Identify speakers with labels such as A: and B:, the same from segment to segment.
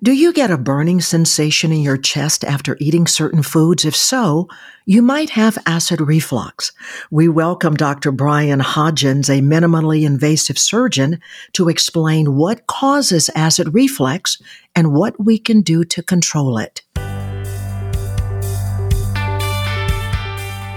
A: Do you get a burning sensation in your chest after eating certain foods? If so, you might have acid reflux. We welcome Dr. Brian Hodgens, a minimally invasive surgeon, to explain what causes acid reflux and what we can do to control it.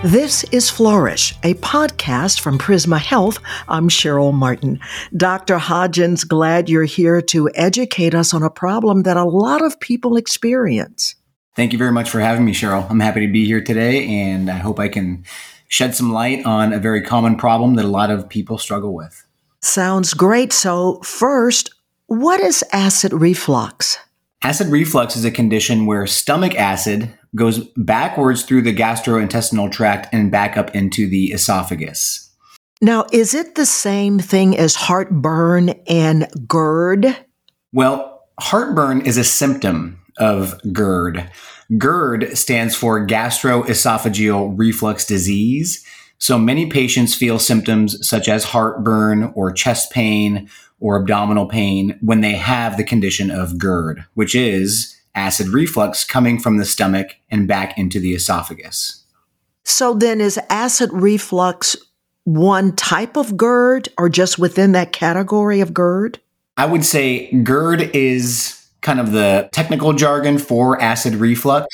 A: This is Flourish, a podcast from Prisma Health. I'm Cheryl Martin. Dr. Hodgens, glad you're here to educate us on a problem that a lot of people experience.
B: Thank you very much for having me, Cheryl. I'm happy to be here today, and I hope I can shed some light on a very common problem that a lot of people struggle with.
A: Sounds great. So, first, what is acid reflux?
B: Acid reflux is a condition where stomach acid goes backwards through the gastrointestinal tract and back up into the esophagus.
A: Now, is it the same thing as heartburn and GERD?
B: Well, heartburn is a symptom of GERD. GERD stands for gastroesophageal reflux disease. So many patients feel symptoms such as heartburn or chest pain or abdominal pain when they have the condition of GERD, which is acid reflux coming from the stomach and back into the esophagus.
A: So then is acid reflux one type of GERD or just within that category of GERD?
B: I would say GERD is kind of the technical jargon for acid reflux.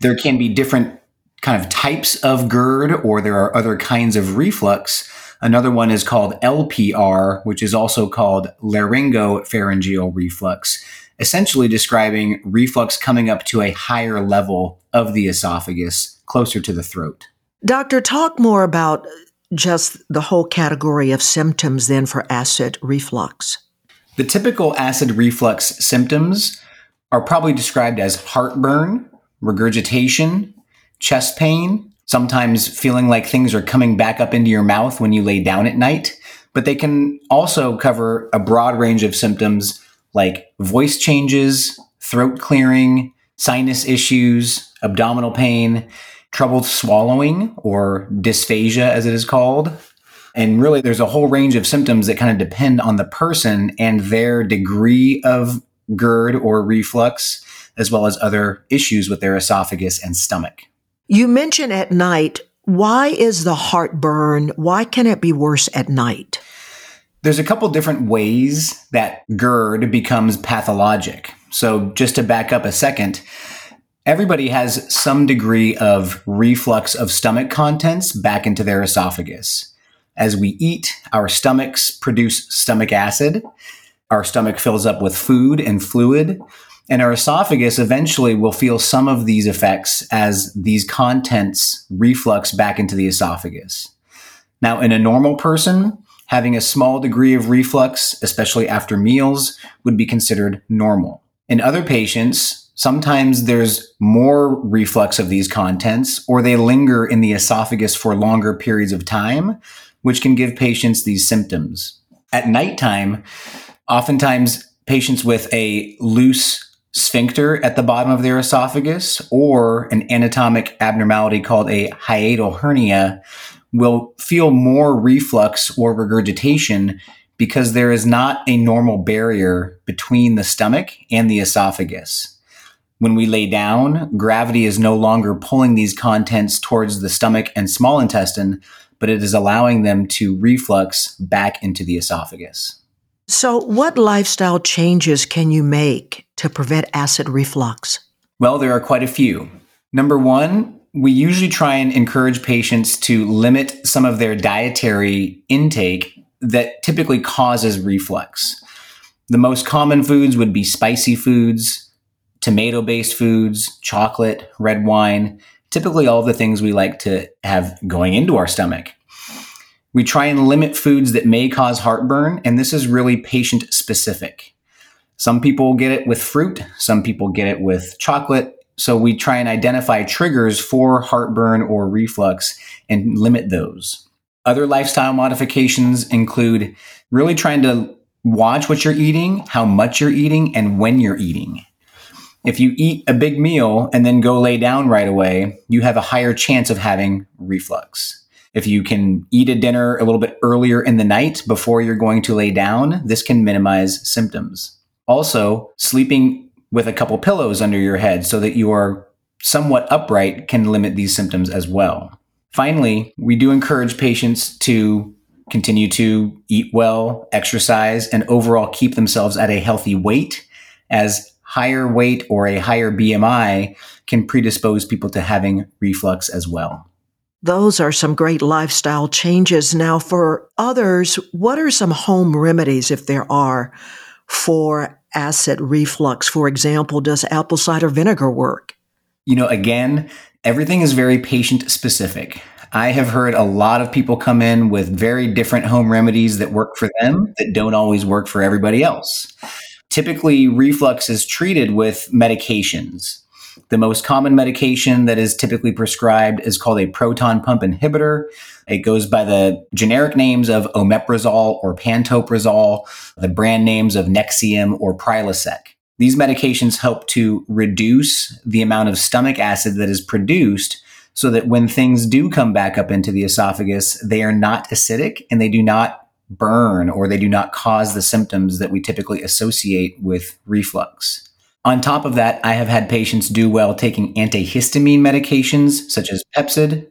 B: There can be different kind of types of GERD or there are other kinds of reflux. Another one is called LPR, which is also called laryngopharyngeal reflux essentially describing reflux coming up to a higher level of the esophagus, closer to the throat.
A: Doctor, talk more about just the whole category of symptoms then for acid reflux.
B: The typical acid reflux symptoms are probably described as heartburn, regurgitation, chest pain, sometimes feeling like things are coming back up into your mouth when you lay down at night. But they can also cover a broad range of symptoms like voice changes, throat clearing, sinus issues, abdominal pain, trouble swallowing or dysphagia as it is called. And really, there's a whole range of symptoms that kind of depend on the person and their degree of GERD or reflux, as well as other issues with their esophagus and stomach.
A: You mention at night. Why is the heartburn? Why can it be worse at night?
B: There's a couple different ways that GERD becomes pathologic. So, just to back up a second, everybody has some degree of reflux of stomach contents back into their esophagus. As we eat, our stomachs produce stomach acid. Our stomach fills up with food and fluid, and our esophagus eventually will feel some of these effects as these contents reflux back into the esophagus. Now, in a normal person, having a small degree of reflux, especially after meals, would be considered normal. In other patients, sometimes there's more reflux of these contents, or they linger in the esophagus for longer periods of time, which can give patients these symptoms. At nighttime, oftentimes patients with a loose sphincter at the bottom of their esophagus or an anatomic abnormality called a hiatal hernia will feel more reflux or regurgitation because there is not a normal barrier between the stomach and the esophagus. When we lay down, gravity is no longer pulling these contents towards the stomach and small intestine, but it is allowing them to reflux back into the esophagus.
A: So, what lifestyle changes can you make to prevent acid reflux?
B: Well, there are quite a few. Number one, we usually try and encourage patients to limit some of their dietary intake that typically causes reflux. The most common foods would be spicy foods, tomato based foods, chocolate, red wine, typically all the things we like to have going into our stomach. We try and limit foods that may cause heartburn, and this is really patient specific. Some people get it with fruit, some people get it with chocolate, so we try and identify triggers for heartburn or reflux and limit those. Other lifestyle modifications include really trying to watch what you're eating, how much you're eating, and when you're eating. If you eat a big meal and then go lay down right away, you have a higher chance of having reflux. If you can eat a dinner a little bit earlier in the night before you're going to lay down, this can minimize symptoms. Also, sleeping with a couple pillows under your head so that you are somewhat upright can limit these symptoms as well. Finally, we do encourage patients to continue to eat well, exercise, and overall keep themselves at a healthy weight, as higher weight or a higher BMI can predispose people to having reflux as well.
A: Those are some great lifestyle changes. Now, for others, what are some home remedies, if there are, for acid reflux? For example, does apple cider vinegar work?
B: You know, again, everything is very patient specific. I have heard a lot of people come in with very different home remedies that work for them that don't always work for everybody else. Typically, reflux is treated with medications. The most common medication that is typically prescribed is called a proton pump inhibitor. It goes by the generic names of omeprazole or pantoprazole, the brand names of Nexium or Prilosec. These medications help to reduce the amount of stomach acid that is produced so that when things do come back up into the esophagus, they are not acidic and they do not burn or they do not cause the symptoms that we typically associate with reflux. On top of that, I have had patients do well taking antihistamine medications such as Pepcid,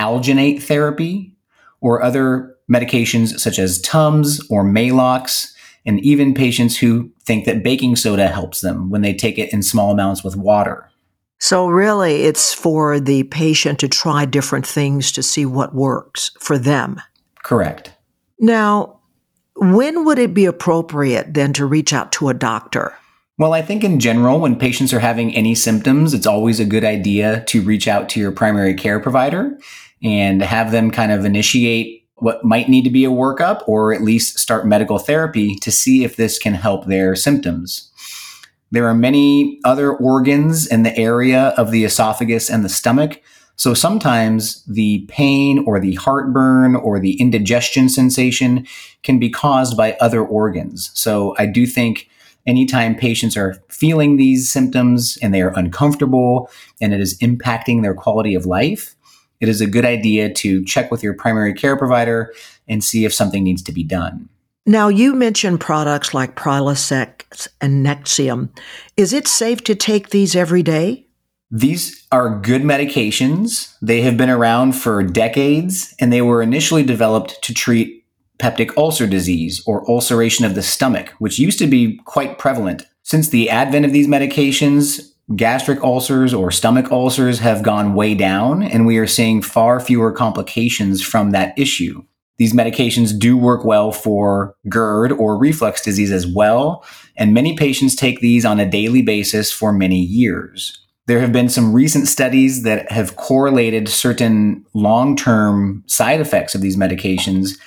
B: alginate therapy, or other medications such as Tums or Maalox, and even patients who think that baking soda helps them when they take it in small amounts with water.
A: So, really, it's for the patient to try different things to see what works for them.
B: Correct.
A: Now, when would it be appropriate then to reach out to a doctor?
B: Well, I think in general, when patients are having any symptoms, it's always a good idea to reach out to your primary care provider and have them kind of initiate what might need to be a workup or at least start medical therapy to see if this can help their symptoms. There are many other organs in the area of the esophagus and the stomach. So sometimes the pain or the heartburn or the indigestion sensation can be caused by other organs. So I do think anytime patients are feeling these symptoms and they are uncomfortable and it is impacting their quality of life, it is a good idea to check with your primary care provider and see if something needs to be done.
A: Now, you mentioned products like Prilosec and Nexium. Is it safe to take these every day?
B: These are good medications. They have been around for decades, and they were initially developed to treat peptic ulcer disease or ulceration of the stomach, which used to be quite prevalent. Since the advent of these medications, gastric ulcers or stomach ulcers have gone way down, and we are seeing far fewer complications from that issue. These medications do work well for GERD or reflux disease as well, and many patients take these on a daily basis for many years. There have been some recent studies that have correlated certain long term side effects of these medications,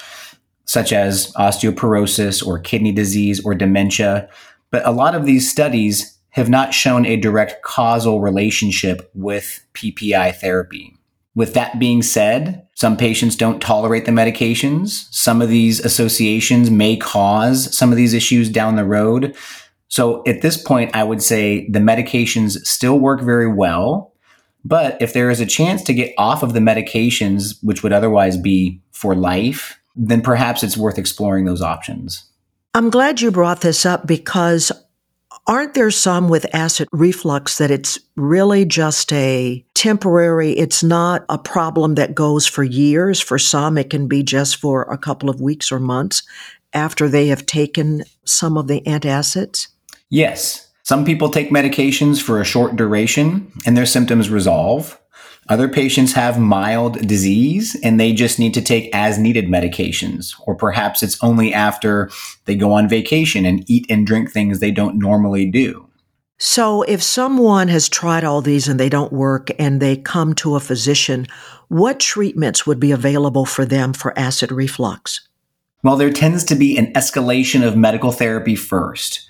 B: such as osteoporosis or kidney disease or dementia. But a lot of these studies have not shown a direct causal relationship with PPI therapy. With that being said, some patients don't tolerate the medications. Some of these associations may cause some of these issues down the road. So at this point, I would say the medications still work very well. But if there is a chance to get off of the medications, which would otherwise be for life, then perhaps it's worth exploring those options.
A: I'm glad you brought this up because Aren't there some with acid reflux that it's really just a temporary, it's not a problem that goes for years? For some, it can be just for a couple of weeks or months after they have taken some of the antacids?
B: Yes. Some people take medications for a short duration and their symptoms resolve. Other patients have mild disease and they just need to take as needed medications. Or perhaps it's only after they go on vacation and eat and drink things they don't normally do.
A: So, if someone has tried all these and they don't work and they come to a physician, what treatments would be available for them for acid reflux?
B: Well, there tends to be an escalation of medical therapy first.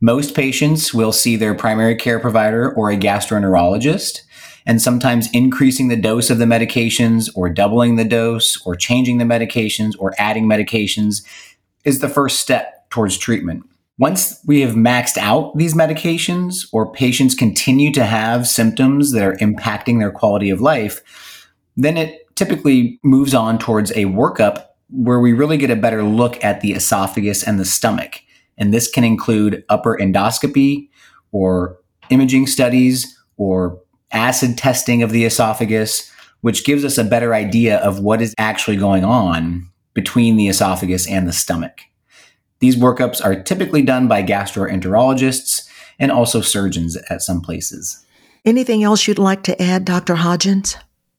B: Most patients will see their primary care provider or a gastroenterologist and sometimes increasing the dose of the medications or doubling the dose or changing the medications or adding medications is the first step towards treatment. Once we have maxed out these medications or patients continue to have symptoms that are impacting their quality of life, then it typically moves on towards a workup where we really get a better look at the esophagus and the stomach. And this can include upper endoscopy, or imaging studies or acid testing of the esophagus, which gives us a better idea of what is actually going on between the esophagus and the stomach. These workups are typically done by gastroenterologists and also surgeons at some places.
A: Anything else you'd like to add, Dr. Hodgens?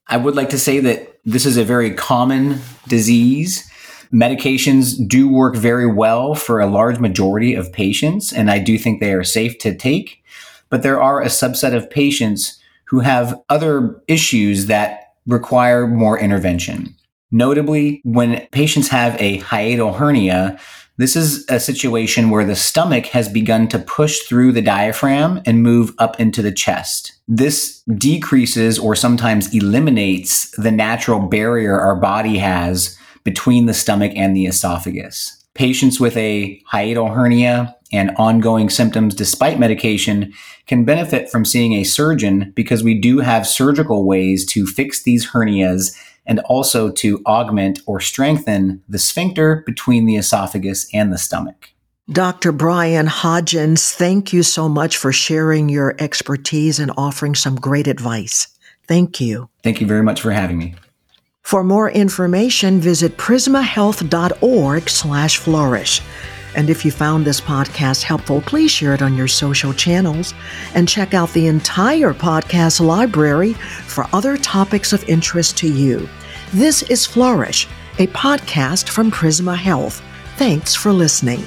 B: I would like to say that this is a very common disease. Medications do work very well for a large majority of patients, and I do think they are safe to take. But there are a subset of patients who have other issues that require more intervention. Notably, when patients have a hiatal hernia, this is a situation where the stomach has begun to push through the diaphragm and move up into the chest. This decreases or sometimes eliminates the natural barrier our body has between the stomach and the esophagus. Patients with a hiatal hernia and ongoing symptoms despite medication can benefit from seeing a surgeon because we do have surgical ways to fix these hernias and also to augment or strengthen the sphincter between the esophagus and the stomach.
A: Dr. Brian Hodgens, thank you so much for sharing your expertise and offering some great advice. Thank you.
B: Thank you very much for having me.
A: For more information, visit prismahealth.org slash flourish. And if you found this podcast helpful, please share it on your social channels and check out the entire podcast library for other topics of interest to you. This is Flourish, a podcast from Prisma Health. Thanks for listening.